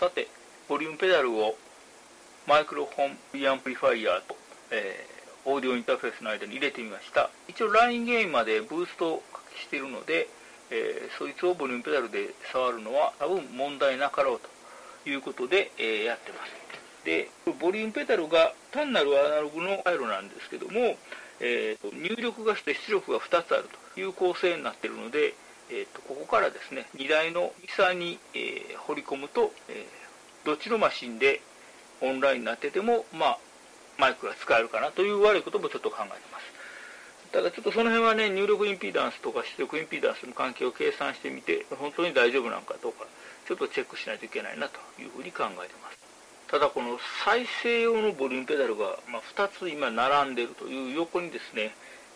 さて、ボリュームペダルをマイクロフォンプリアンプリファイヤーと、えー、オーディオインターフェースの間に入れてみました。一応ラインゲインまでブーストをしているので、えー、そいつをボリュームペダルで触るのは多分問題なかろうということで、えー、やってます。で、ボリュームペダルが単なるアナログの回路なんですけども、えー、入力がして出力が2つあるという構成になっているので、えーと、ここからですね2台のミキサに、えー、掘り込むと、えー、どっちのマシンでオンラインになってても、まあ、マイクが使えるかなという悪いこともちょっと考えてます。ただちょっとその辺はね入力インピーダンスとか出力インピーダンスの関係を計算してみて本当に大丈夫なのかどうかちょっとチェックしないといけないなというふうに考えてます。ただこの再生用のボリュームペダルが、まあ、2つ今並んでるという横にですね、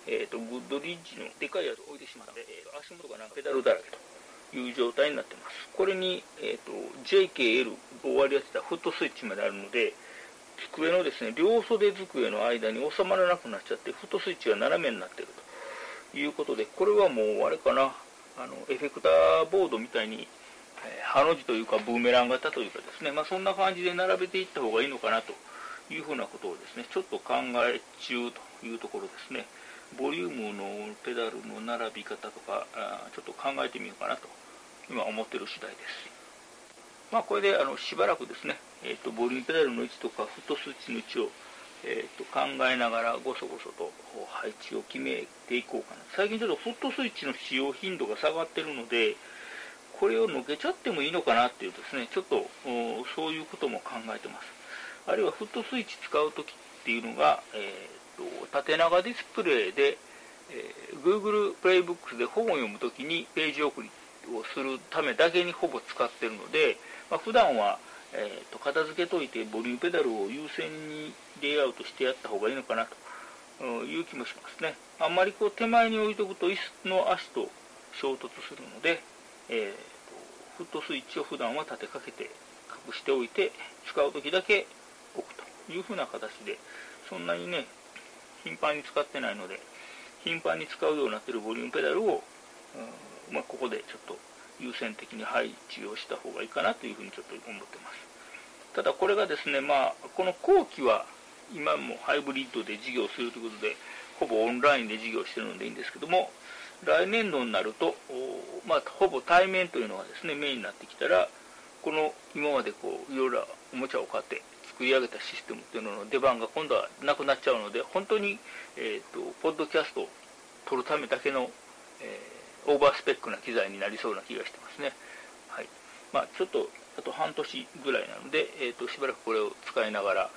えーと、グッドリッジのでかいやつを置いてしまったので、えー、足元がなんかペダルだらけという状態になってます。これに、えーと、JKL を割り当てたフットスイッチまであるので机のですね両袖机の間に収まらなくなっちゃってフットスイッチが斜めになっているということでこれはもうあれかなあのエフェクターボードみたいにハの字というかブーメラン型というかですね、まあ、そんな感じで並べていった方がいいのかなというふうなことをですねちょっと考え中というところですね。ボリュームのペダルの並び方とかあちょっと考えてみようかなと今思ってる次第です。まあこれであのしばらくですね、えーと、ボリュームペダルの位置とかフットスイッチの位置を、えーと、考えながらごそごそと配置を決めていこうかな。最近ちょっとフットスイッチの使用頻度が下がってるのでこれをのけちゃってもいいのかなっていうですねちょっとそういうことも考えてます。あるいはフットスイッチ使う時っていうのが、えーと、縦長ディスプレイで、えー、Google プレイブックスで本を読む時にページ送りをするためだけにほぼ使ってるので、まあ、普段は、えーと、片付けといてボリュームペダルを優先にレイアウトしてやった方がいいのかなという気もしますね。あんまりこう手前に置いとくと椅子の足と衝突するのでえー、フットスイッチを普段は立てかけて隠しておいて使う時だけ置くと。いうふうな形でそんなにね頻繁に使ってないので頻繁に使うようになっているボリュームペダルを、うんまあ、ここでちょっと優先的に配置をした方がいいかなというふうにちょっと思ってます。ただこれがですねまあこの後期は今もハイブリッドで事業するということでほぼオンラインで事業してるのでいいんですけども来年度になると、まあ、ほぼ対面というのがですねメインになってきたらこの今までこういろいろおもちゃを買って作り上げたシステムっていうのの出番が今度はなくなっちゃうので本当に、えーと、ポッドキャストを撮るためだけの、えー、オーバースペックな機材になりそうな気がしてますね、はい。まあ、ちょっとあと半年ぐらいなので、えーと、しばらくこれを使いながら、